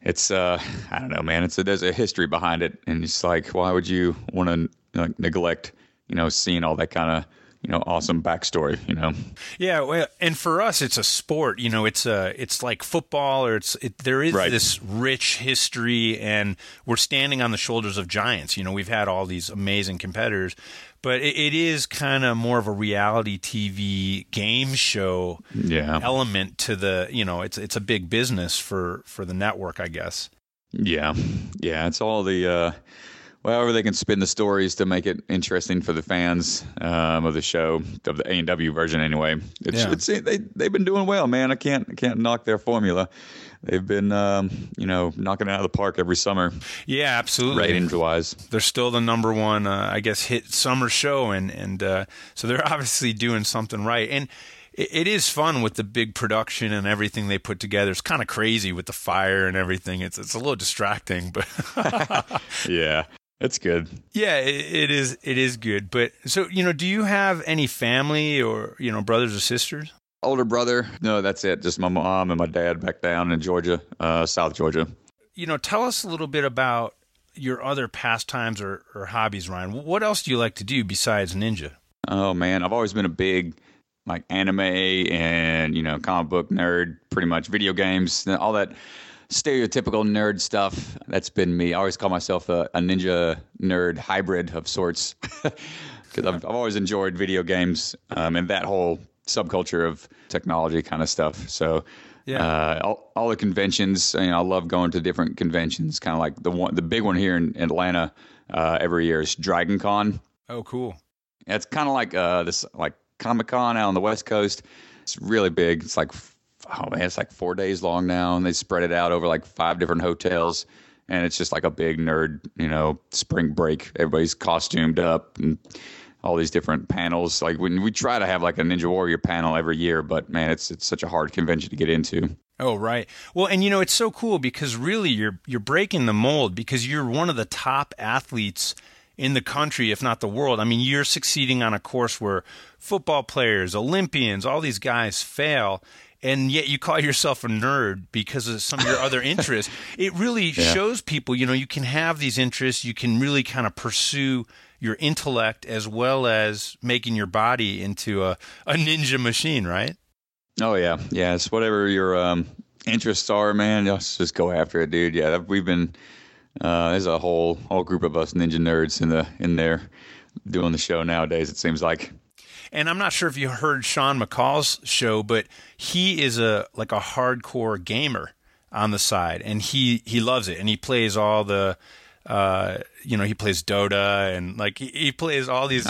it's uh, I don't know, man. It's a, there's a history behind it, and it's like, why would you want to like, neglect, you know, seeing all that kind of you know awesome backstory you know. Yeah well, and for us it's a sport you know it's a it's like football or it's it, there is Right. this rich history and we're standing on the shoulders of giants you know we've had all these amazing competitors but it, it is kind of more of a reality tv game show yeah. element to the you know it's it's a big business for for the network i guess. Yeah. Yeah it's all the uh however they can spin the stories to make it interesting for the fans um, of the show of the ANW version anyway. It's, Yeah. it's they they've been doing well, man. I can't I can't knock their formula. They've been um, you know knocking it out of the park every summer, yeah absolutely ratings wise. they're still the number one, uh, I guess, hit summer show, and and uh, so they're obviously doing something right. And it, it is fun with the big production and everything they put together. It's kind of crazy with the fire and everything. It's it's a little distracting, but Yeah, it's good. yeah, it, it is it is good. But so you know, do you have any family or you know brothers or sisters? Older brother, no, that's it. Just my mom and my dad back down in Georgia, uh, South Georgia. You know, tell us a little bit about your other pastimes or, or hobbies, Ryan. What else do you like to do besides ninja? Oh man, I've always been a big like anime and you know comic book nerd, pretty much video games, all that stereotypical nerd stuff. That's been me. I always call myself a, a ninja nerd hybrid of sorts because I've, I've always enjoyed video games um, and that whole subculture of technology kind of stuff. So. Yeah. Uh, all, all the conventions, you know, I love going to different conventions. Kind of like the one, the big one here in Atlanta uh, every year is Dragon Con. Oh, cool. It's kind of like uh, this like Comic Con out on the West Coast. It's really big. It's like oh man, it's like four days long now, and they spread it out over like five different hotels. And it's just like a big nerd, you know, spring break. Everybody's costumed up and all these different panels. Like when we try to have like a Ninja Warrior panel every year, but man, it's it's such a hard convention to get into. Oh right. Well, and you know it's so cool because really you're you're breaking the mold because you're one of the top athletes in the country, if not the world. I mean, you're succeeding on a course where football players, Olympians, all these guys fail. And yet you call yourself a nerd because of some of your other interests. It really shows people, you know, you can have these interests. You can really kind of pursue your intellect as well as making your body into a, a ninja machine, right? Oh yeah, yeah. It's whatever your um, interests are, man. Just just go after it, dude. Yeah, we've been uh, there's a whole whole group of us ninja nerds in the in there doing the show nowadays. It seems like. And I'm not sure if you heard Sean McColl's show, but he is a like a hardcore gamer on the side, and he he loves it, and he plays all the, uh, you know, he plays Dota, and like he, he plays all these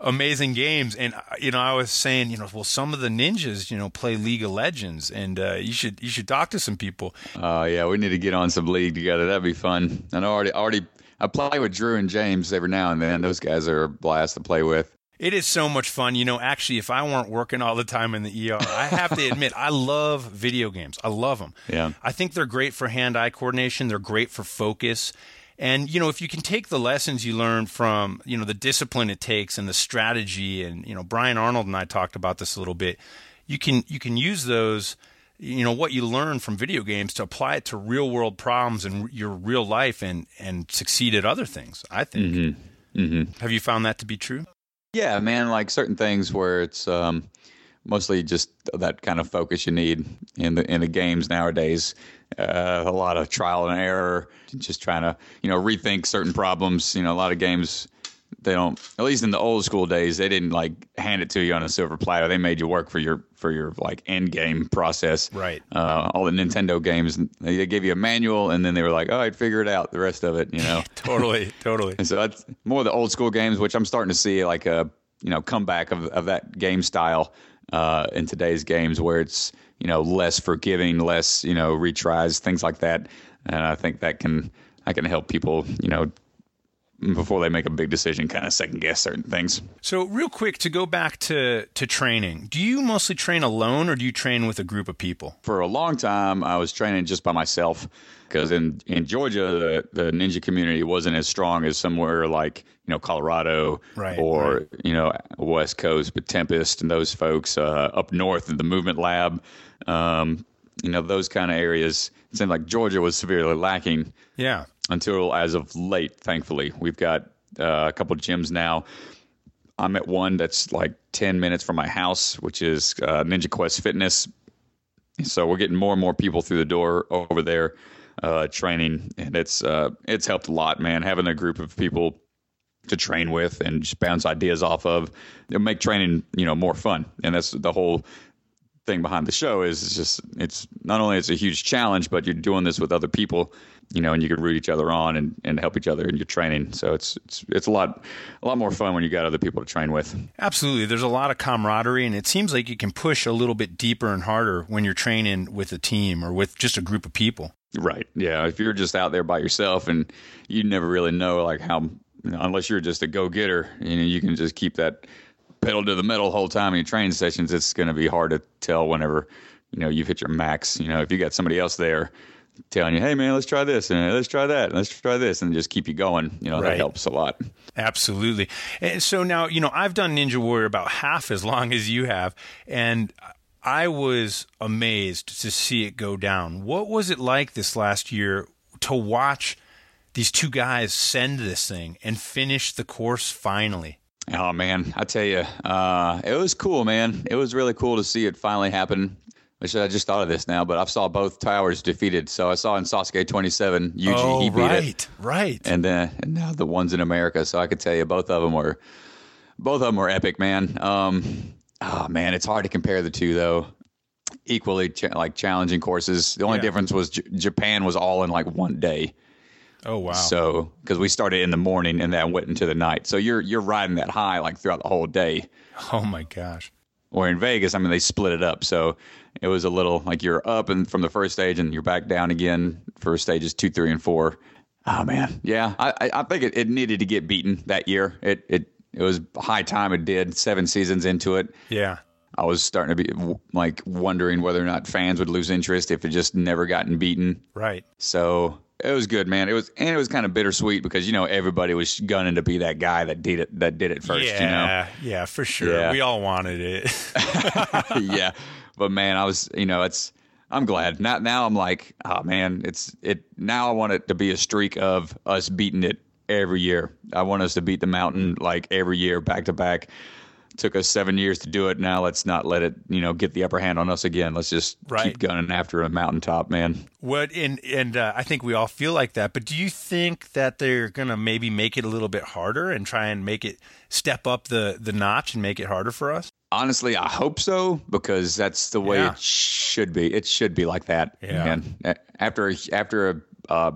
amazing games. And you know, I was saying, you know, well, some of the ninjas, you know, play League of Legends, and uh, you should you should talk to some people. Uh, yeah, we need to get on some league together. That'd be fun. I know already already I play with Drew and James every now and then. Those guys are a blast to play with. It is so much fun. You know, actually, if I weren't working all the time in the ER, I have to admit, I love video games. I love them. Yeah. I think they're great for hand eye coordination, they're great for focus. And, you know, if you can take the lessons you learn from, you know, the discipline it takes and the strategy, and, you know, Brian Arnold and I talked about this a little bit, you can, you can use those, you know, what you learn from video games to apply it to real world problems in your real life and, and succeed at other things, I think. Have you found that to be true? Yeah, man, like certain things where it's um, mostly just that kind of focus you need in the in the games nowadays. Uh, a lot of trial and error, just trying to you know rethink certain problems. You know, a lot of games they don't. At least in the old school days, they didn't like hand it to you on a silver platter. They made you work for your for your like end game process. Right. Uh, all the Nintendo games, they gave you a manual, and then they were like, "All right, figure it out." The rest of it, you know. Totally, totally. And so that's more the old school games, which I'm starting to see like a you know comeback of of that game style uh, in today's games, where it's you know less forgiving, less you know retries, things like that. And I think that can that can help people you know before they make a big decision, kind of second guess certain things. So, real quick to go back to to training, do you mostly train alone or do you train with a group of people? For a long time, I was training just by myself because in in Georgia, the, the ninja community wasn't as strong as somewhere like you know Colorado Right, or right. you know West Coast, but Tempest and those folks uh, up north, in the Movement Lab. Um, you know those kind of areas. It seemed like Georgia was severely lacking Yeah. Until as of late, thankfully. We've got uh, a couple gyms now. I'm at one that's like 10 minutes from my house, which is uh, Ninja Quest Fitness. So we're getting more and more people through the door over there uh, training, and it's uh, it's helped a lot, man. Having a group of people to train with and just bounce ideas off of, it'll make training you know more fun, and that's the whole thing behind the show is it's just it's not only it's a huge challenge, but you're doing this with other people, you know, and you can root each other on and, and help each other in your training. So it's it's it's a lot a lot more fun when you got other people to train with. Absolutely. There's a lot of camaraderie, and it seems like you can push a little bit deeper and harder when you're training with a team or with just a group of people. Right. Yeah. If you're just out there by yourself and you never really know like how you know, unless you're just a go getter, you know, you can just keep that pedal to the metal whole time in your training sessions. It's going to be hard to tell whenever you know you've hit your max. You know, if you got somebody else there telling you, "Hey, man, let's try this and let's try that and let's try this," and just keep you going, you know, Right. that helps a lot. Absolutely. And so now, you know, I've done Ninja Warrior about half as long as you have, and I was amazed to see it go down. What was it like this last year to watch these two guys send this thing and finish the course finally? Oh man, I tell you, uh, it was cool, man. It was really cool to see it finally happen. Which I just thought of this now, but I saw both towers defeated. So I saw in Sasuke 27, Yuji, oh, he beat right, it. right. and then and now the ones in America. So I could tell you both of them were both of them were epic, man. Um, oh man, it's hard to compare the two though. Equally cha- like challenging courses. The only Yeah. difference was J- Japan was all in like one day. oh, wow. So because we started in the morning and then went into the night, so you're you're riding that high like throughout the whole day. oh, my gosh. Or in Vegas, I mean, they split it up, so it was a little like you're up and from the first stage and you're back down again for stages two, three, and four. Oh man, yeah, I I- I think it, it needed to get beaten that year. It it it was high time it did. Seven seasons into it, Yeah. I was starting to be like wondering whether or not fans would lose interest if it just never gotten beaten. Right. So it was good, man. It was and it was kind of bittersweet because you know everybody was gunning to be that guy that did it that did it first. yeah, yeah, for sure. Yeah. We all wanted it. Yeah. But man, I was you know it's I'm glad now. Now I'm like, oh man, it's it. Now I want it to be a streak of us beating it every year. I want us to beat the mountain like every year, back to back. Took us seven years to do it. Now let's not let it, you know, get the upper hand on us again. Let's just Right. keep gunning after a mountaintop, man. What and and uh, I think we all feel like that. But do you think that they're gonna maybe make it a little bit harder and try and make it step up the the notch and make it harder for us? Honestly, I hope so because that's the way Yeah. it should be. It should be like that. Yeah. man. A- After after a uh,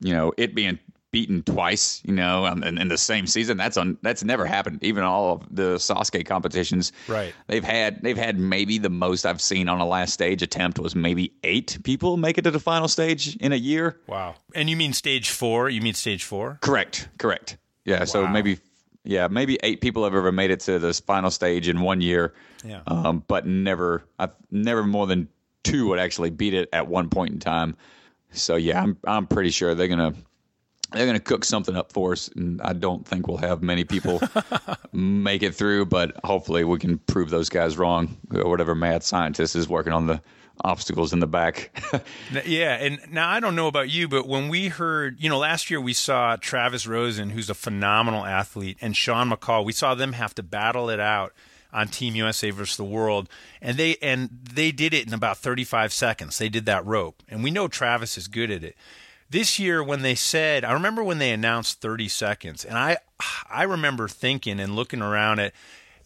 you know it being beaten twice, you know, um, in, in the same season, that's on that's never happened. Even all of the Sasuke competitions, Right. They've had they've had maybe the most I've seen on a last stage attempt was maybe eight people make it to the final stage in a year. Wow. And you mean stage four? You mean stage four? Correct. Correct. Yeah. So maybe, yeah, maybe eight people have ever made it to this final stage in one year. Yeah. Um, but never, I've never more than two would actually beat it at one point in time. So yeah, I'm I'm pretty sure they're gonna they're gonna cook something up for us, and I don't think we'll have many people make it through. But hopefully, we can prove those guys wrong. Or whatever mad scientist is working on the obstacles in the back. Yeah, and now I don't know about you, but when we heard, you know, last year we saw Travis Rosen, who's a phenomenal athlete, and Sean McColl, we saw them have to battle it out on Team USA versus the world, and they and they did it in about 35 seconds. They did that rope, and we know Travis is good at it. This year, when they said, I remember when they announced 30 seconds, and I I remember thinking and looking around at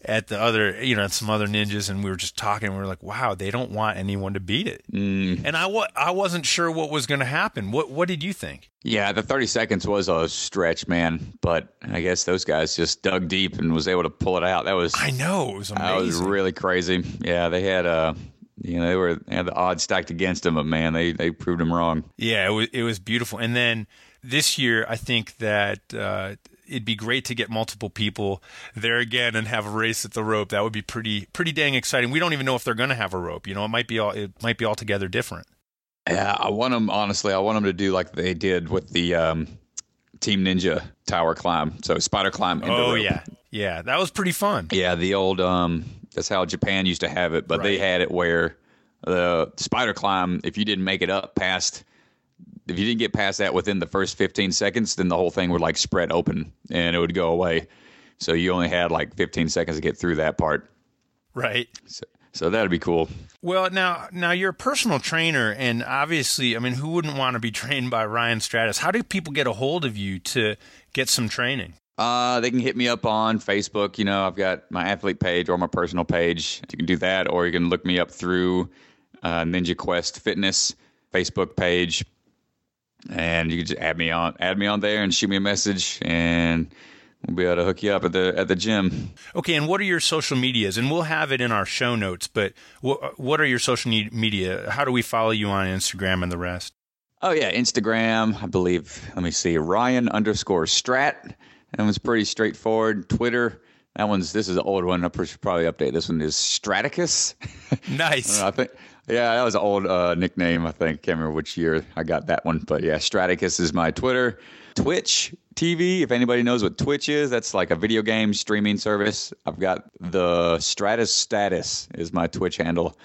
at the other, you know, some other ninjas, and we were just talking. And we were like, "Wow, they don't want anyone to beat it." Mm. And I wa- I wasn't sure what was going to happen. What What did you think? Yeah, the 30 seconds was a stretch, man. But I guess those guys just dug deep and was able to pull it out. That was I know it was amazing. that was really crazy. Yeah, they had uh you know they were they had the odds stacked against them, but man, they they proved them wrong. yeah, it was it was beautiful. And then this year, I think that uh, it'd be great to get multiple people there again and have a race at the rope. That would be pretty pretty dang exciting. We don't even know if they're going to have a rope. You know, it might be all it might be altogether different. Yeah, I want them honestly. I want them to do like they did with the um, Team Ninja tower climb. So spider climb. Into Oh rope. yeah, yeah, that was pretty fun. yeah. The old um, that's how Japan used to have it, but they had it where the spider climb. If you didn't make it up past, if you didn't get past that within the first 15 seconds, then the whole thing would like spread open and it would go away. So you only had like 15 seconds to get through that part. Right. So, so that'd be cool. Well, now, now you're a personal trainer, and obviously, I mean, who wouldn't want to be trained by Ryan Stratis? How do people get a hold of you to get some training? Uh, they can hit me up on Facebook. You know, I've got my athlete page or my personal page. You can do that, or you can look me up through uh, Ninja Quest Fitness Facebook page, and you can just add me on, add me on there, and shoot me a message, and we'll be able to hook you up at the at the gym. Okay, and what are your social medias? And we'll have it in our show notes. But what what are your social media? How do we follow you on Instagram and the rest? Oh yeah, Instagram. I believe. Let me see. Ryan underscore Strat. That one's pretty straightforward. Twitter. That one's. This is an old one. I should probably update this one. Is Straticus. Nice. I think. Yeah, that was an old uh, nickname. I think. Can't remember which year I got that one, but yeah, Straticus is my Twitter. Twitch TV. If anybody knows what Twitch is, that's like a video game streaming service. I've got the Stratis Status is my Twitch handle.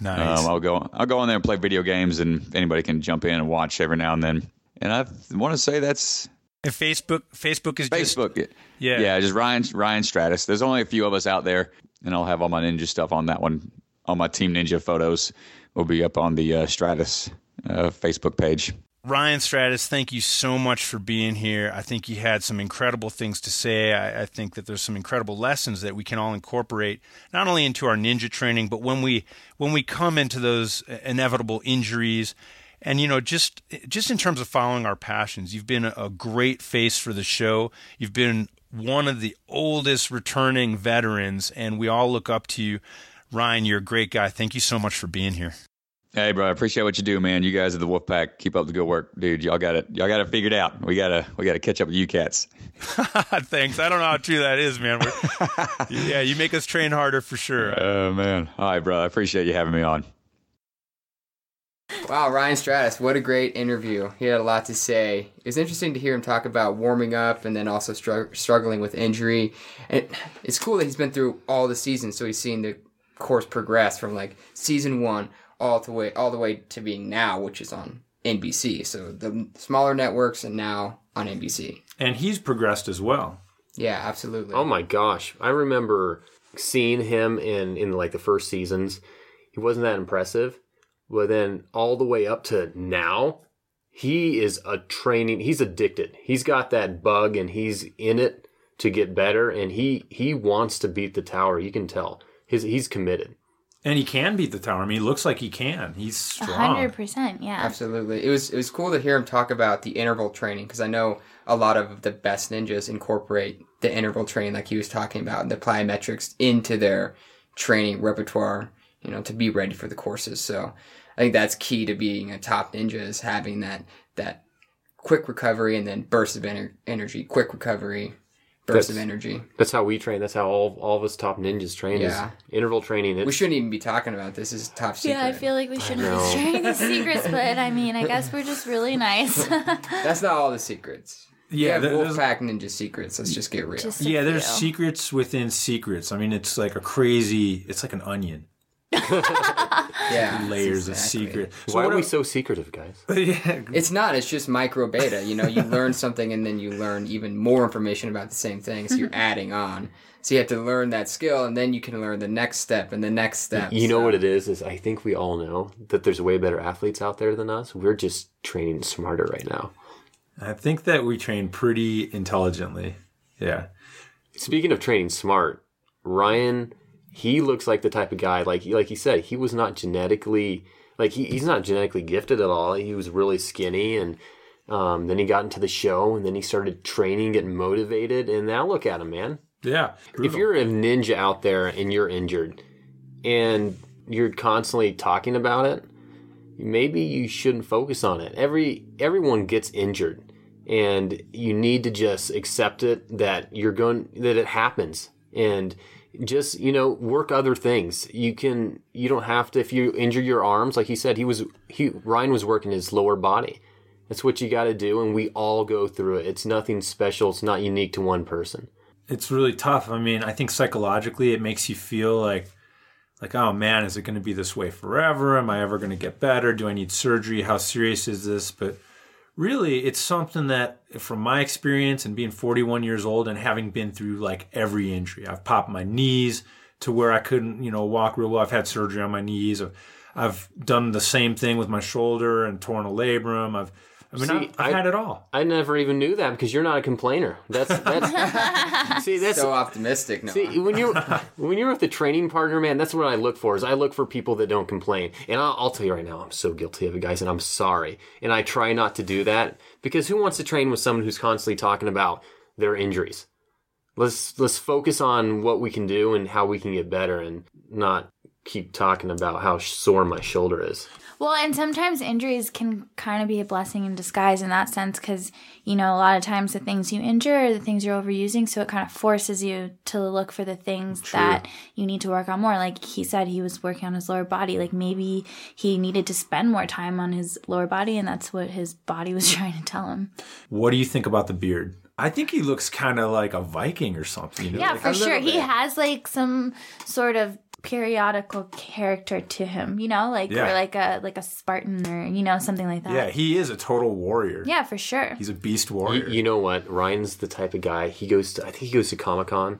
Nice. Um, I'll go. I'll go on there and play video games, and anybody can jump in and watch every now and then. And I want to say that's and Facebook, Facebook is just Facebook. Yeah. yeah, just Ryan Ryan Stratis. There's only a few of us out there, and I'll have all my ninja stuff on that one. All my Team Ninja photos will be up on the uh, Stratis uh, Facebook page. Ryan Stratis, thank you so much for being here. I think you had some incredible things to say. I, I think that there's some incredible lessons that we can all incorporate, not only into our ninja training, but when we when we come into those inevitable injuries, and you know, just just in terms of following our passions. You've been a, great face for the show. You've been one of the oldest returning veterans, and we all look up to you. Ryan, you're a great guy. Thank you so much for being here. Hey, bro, I appreciate what you do, man. You guys are the Wolfpack. Keep up the good work, dude. Y'all got it. Y'all got it figured out. We gotta we gotta catch up with you cats. Thanks. I don't know how true that is, man. Yeah, you make us train harder for sure. Oh man. All right, bro. I appreciate you having me on. Wow, Ryan Stratis, what a great interview. He had a lot to say. It was interesting to hear him talk about warming up and then also strugg- struggling with injury. And it's cool that he's been through all the seasons, so he's seen the course progress from like season one all the way all the way to being now, which is on NBC. So the smaller networks and now on NBC. And he's progressed as well. Yeah, absolutely. Oh my gosh. I remember seeing him in, in like the first seasons. He wasn't that impressive. But then all the way up to now, he is a training he's addicted. He's got that bug and he's in it to get better and he he wants to beat the tower. You can tell. His he's committed. And he can beat the tower. I mean, he looks like he can. He's A strong. hundred percent, yeah. Absolutely. It was it was cool to hear him talk about the interval training because I know a lot of the best ninjas incorporate the interval training like he was talking about and the plyometrics into their training repertoire, you know, to be ready for the courses. So I think that's key to being a top ninja is having that that quick recovery and then burst of ener- energy, quick recovery, burst of energy. That's how we train. That's how all all of us top ninjas train Yeah. is interval training. It's, We shouldn't even be talking about this. This is top secret. Yeah, I feel like we shouldn't be sharing the secrets, but I mean, I guess we're just really nice. that's not all the secrets. Yeah, Yeah, there- there's- Wolfpack Ninja secrets. Let's just get real. Just a Yeah, there's few. secrets within secrets. I mean, it's like a crazy. It's like an onion. yeah, Layers of secret. So why are we so secretive, guys? yeah, It's not. It's just micro beta. You know, you learn something and then you learn even more information about the same thing. So you're adding on. So you have to learn that skill and then you can learn the next step and the next step. You know what it is? Is I think we all know that there's way better athletes out there than us. We're just training smarter right now. I think that we train pretty intelligently. Yeah. Speaking of training smart, Ryan, he looks like the type of guy like like he said, he was not genetically like he, he's not genetically gifted at all. He was really skinny and um, then he got into the show and then he started training, getting motivated, and now look at him, man. Yeah. If you're a ninja out there and you're injured and you're constantly talking about it, maybe you shouldn't focus on it. Every everyone gets injured. and you need to just accept it that you're going that it happens and just you know work other things you can you don't have to if you injure your arms like he said he was he ryan was working his lower body that's what you got to do and we all go through it it's nothing special it's not unique to one person it's really tough. I mean, I think psychologically it makes you feel like like oh man, is it going to be this way forever? Am I ever going to get better? Do I need surgery? How serious is this? But really, it's something that from my experience and being 41 years old and having been through like every injury. I've popped my knees to where I couldn't, you know, walk real well. I've had surgery on my knees. I've, I've done the same thing with my shoulder and torn a labrum. I've I mean, See, I've, I've I- had it all. i never even knew that because you're not a complainer that's that's see that's so optimistic. No, See, when you're when you're with the training partner, man, that's what I look for. Is I look for people that don't complain. And I'll, I'll tell you right now, I'm so guilty of it, guys, and I'm sorry. And I try not to do that because who wants to train with someone who's constantly talking about their injuries? Let's let's focus on what we can do and how we can get better, and not keep talking about how sore my shoulder is. Well, and sometimes injuries can kind of be a blessing in disguise in that sense because, you know, a lot of times the things you injure are the things you're overusing. So it kind of forces you to look for the things that you need to work on more. Like he said, he was working on his lower body. Like maybe he needed to spend more time on his lower body, and that's what his body was trying to tell him. What do you think about the beard? I think he looks kind of like a Viking or something. You know? Yeah, like, for sure. He has like some sort of periodical character to him, you know, like Yeah. or like a like a Spartan or you know something like that. yeah, he is a total warrior. Yeah, for sure. He's a beast You, warrior. you know what? Ryan's the type of guy. He goes to I think he goes to Comic Con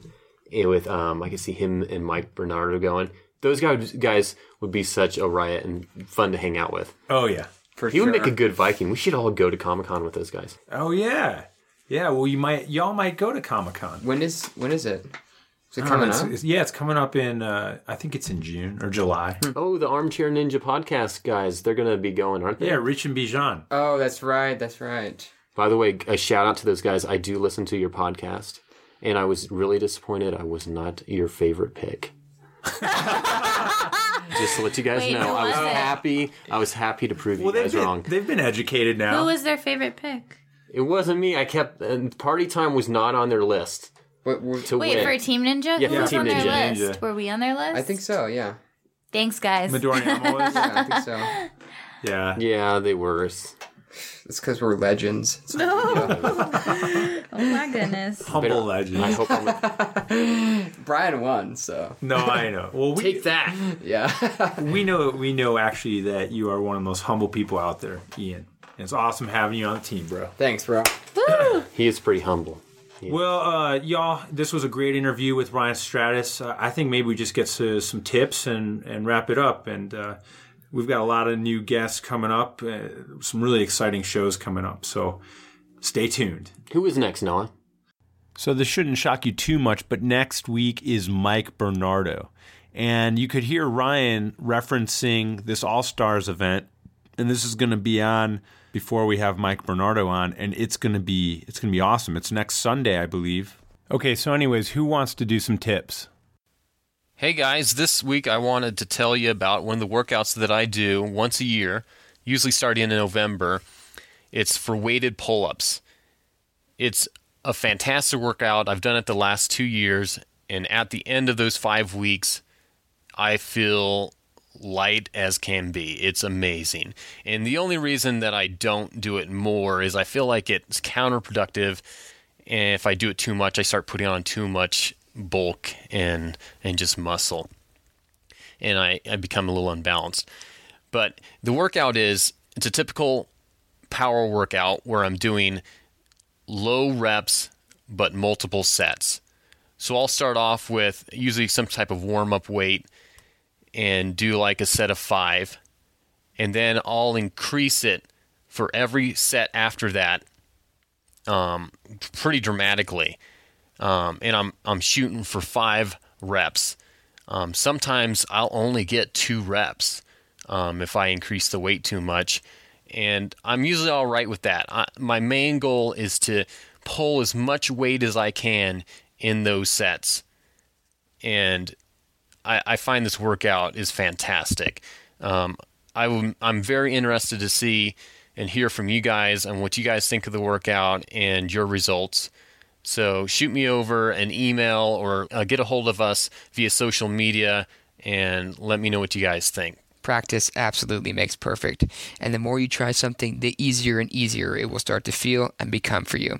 with um I can see him and Mike Bernardo going. Those guys guys would be such a riot and fun to hang out with. oh yeah. for He sure. would make a good Viking. We should all go to Comic Con with those guys. Oh yeah. Yeah. Well, you might. Y'all might go to Comic Con. when is when is it? Is it coming up? yeah, it's coming up in. Uh, I think it's in June or July. Oh, the Armchair Ninja podcast guys, they're gonna be going, aren't they? yeah, Rich and Bijan. Oh, that's right. That's right. By the way, a shout out to those guys. I do listen to your podcast, and I was really disappointed. I was not your favorite pick. Just to let you guys Wait, know, I was was happy. I was happy to prove Well, you guys been, wrong. they've been educated now. Who was their favorite pick? It wasn't me. I kept and party time was not on their list What, what, to Wait, win. for Team Ninja? Yeah, Who for was Team on their Ninja. list? Ninja. Were we on their list? I think so. Yeah. Thanks, guys. Midoriya was. Yeah, I think so. yeah. yeah, they were. It's because we're legends. Uh, oh my goodness. Humble legend. I hope I'm. Brian won, so no, I know. Well, we Take that. yeah. we know we know actually that you are one of the most humble people out there, Ian. And it's awesome having you on the team, bro. Thanks, bro. Woo! He is pretty humble. Well, uh, y'all, this was a great interview with Ryan Stratis. Uh, I think maybe we just get to some tips and, and wrap it up. And uh, we've got a lot of new guests coming up, uh, some really exciting shows coming up. So stay tuned. Who is next, Noah? So this shouldn't shock you too much, but next week is Mike Bernardo. And you could hear Ryan referencing this All Stars event, and this is going to be on before we have Mike Bernardo on, and it's going to be it's going to be awesome. It's next Sunday, I believe. Okay, so anyways, who wants to do some tips? Hey guys, this week I wanted to tell you about one of the workouts that I do once a year, usually starting in November. It's for weighted pull ups. It's a fantastic workout. I've done it the last two years, and at the end of those five weeks, I feel light as can be. It's amazing. And the only reason that I don't do it more is I feel like it's counterproductive. And if I do it too much, I start putting on too much bulk and and just muscle. And I, I become a little unbalanced. But the workout is it's a typical power workout where I'm doing low reps but multiple sets. So I'll start off with usually some type of warm up weight and do like a set of five. And then I'll increase it for every set after that um, pretty dramatically. Um, and I'm, I'm shooting for five reps. Um, sometimes I'll only get two reps um, if I increase the weight too much. And I'm usually all right with that. I, my main goal is to pull as much weight as I can in those sets. And I, I find this workout is fantastic. Um, I, am very interested to see and hear from you guys on what you guys think of the workout and your results. So shoot me over an email or uh, get a hold of us via social media and let me know what you guys think. Practice absolutely makes perfect, and the more you try something, the easier and easier it will start to feel and become for you.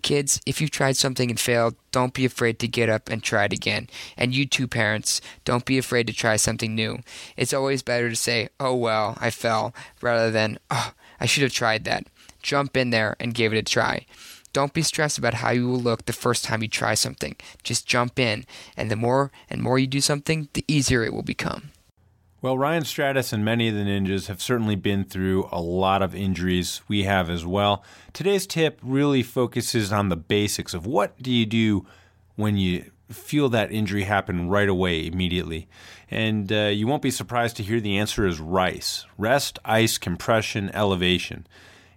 Kids, if you've tried something and failed, don't be afraid to get up and try it again. And you too, parents, don't be afraid to try something new. It's always better to say, oh well, I fell, rather than, oh, I should have tried that. Jump in there and give it a try. Don't be stressed about how you will look the first time you try something. Just jump in, and the more and more you do something, the easier it will become. Well, Ryan Stratis and many of the ninjas have certainly been through a lot of injuries. We have as well. Today's tip really focuses on the basics of what do you do when you feel that injury happen right away, immediately. And uh, you won't be surprised to hear the answer is RICE rest, ice, compression, elevation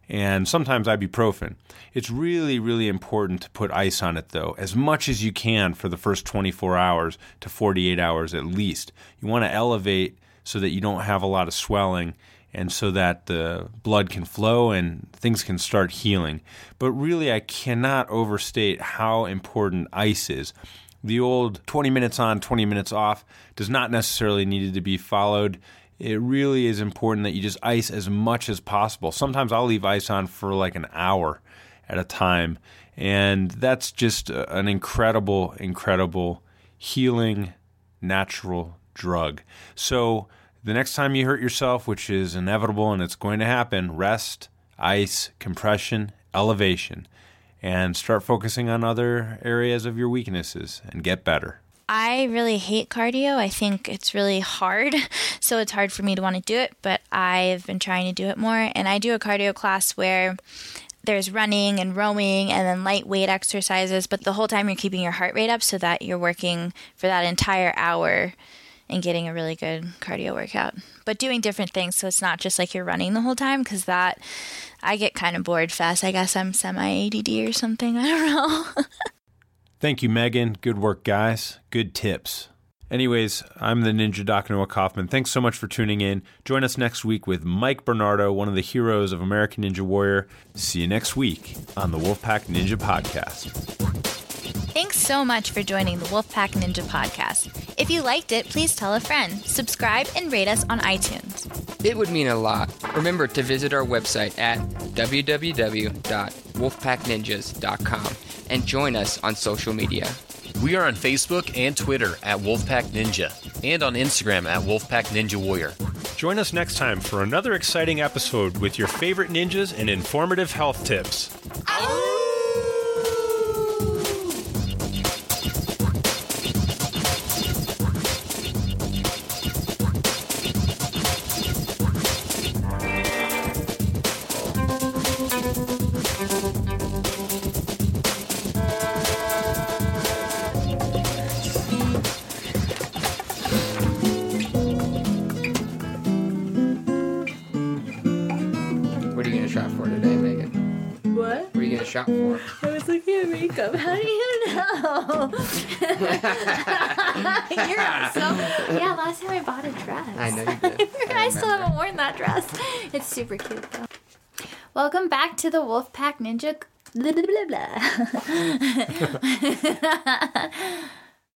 and sometimes ibuprofen. It's really, really important to put ice on it, though, as much as you can for the first 24 hours to 48 hours at least. You want to elevate so that you don't have a lot of swelling and so that the blood can flow and things can start healing. But really, I cannot overstate how important ice is. The old 20 minutes on, 20 minutes off does not necessarily need to be followed it really is important that you just ice as much as possible. Sometimes I'll leave ice on for like an hour at a time. And that's just an incredible, incredible healing natural drug. So the next time you hurt yourself, which is inevitable and it's going to happen, rest, ice, compression, elevation, and start focusing on other areas of your weaknesses and get better. I really hate cardio. I think it's really hard. So it's hard for me to want to do it, but I've been trying to do it more. And I do a cardio class where there's running and rowing and then lightweight exercises, but the whole time you're keeping your heart rate up so that you're working for that entire hour and getting a really good cardio workout. But doing different things so it's not just like you're running the whole time because that I get kind of bored fast. I guess I'm semi ADD or something. I don't know. Thank you, Megan. Good work, guys. Good tips. Anyways, I'm the Ninja Doc Noah Kaufman. Thanks so much for tuning in. Join us next week with Mike Bernardo, one of the heroes of American Ninja Warrior. See you next week on the Wolfpack Ninja Podcast. Thanks so much for joining the Wolfpack Ninja Podcast. If you liked it, please tell a friend, subscribe, and rate us on iTunes. It would mean a lot. Remember to visit our website at www.wolfpackninjas.com and join us on social media. We are on Facebook and Twitter at Wolfpack Ninja and on Instagram at Wolfpack Ninja Warrior. Join us next time for another exciting episode with your favorite ninjas and informative health tips. What shop for? I was looking at makeup. How do you know? You're so. Yeah, last time I bought a dress. I know you did. I, still haven't worn that dress. It's super cute though. Welcome back to the Wolfpack Ninja. Blah, blah, blah, blah.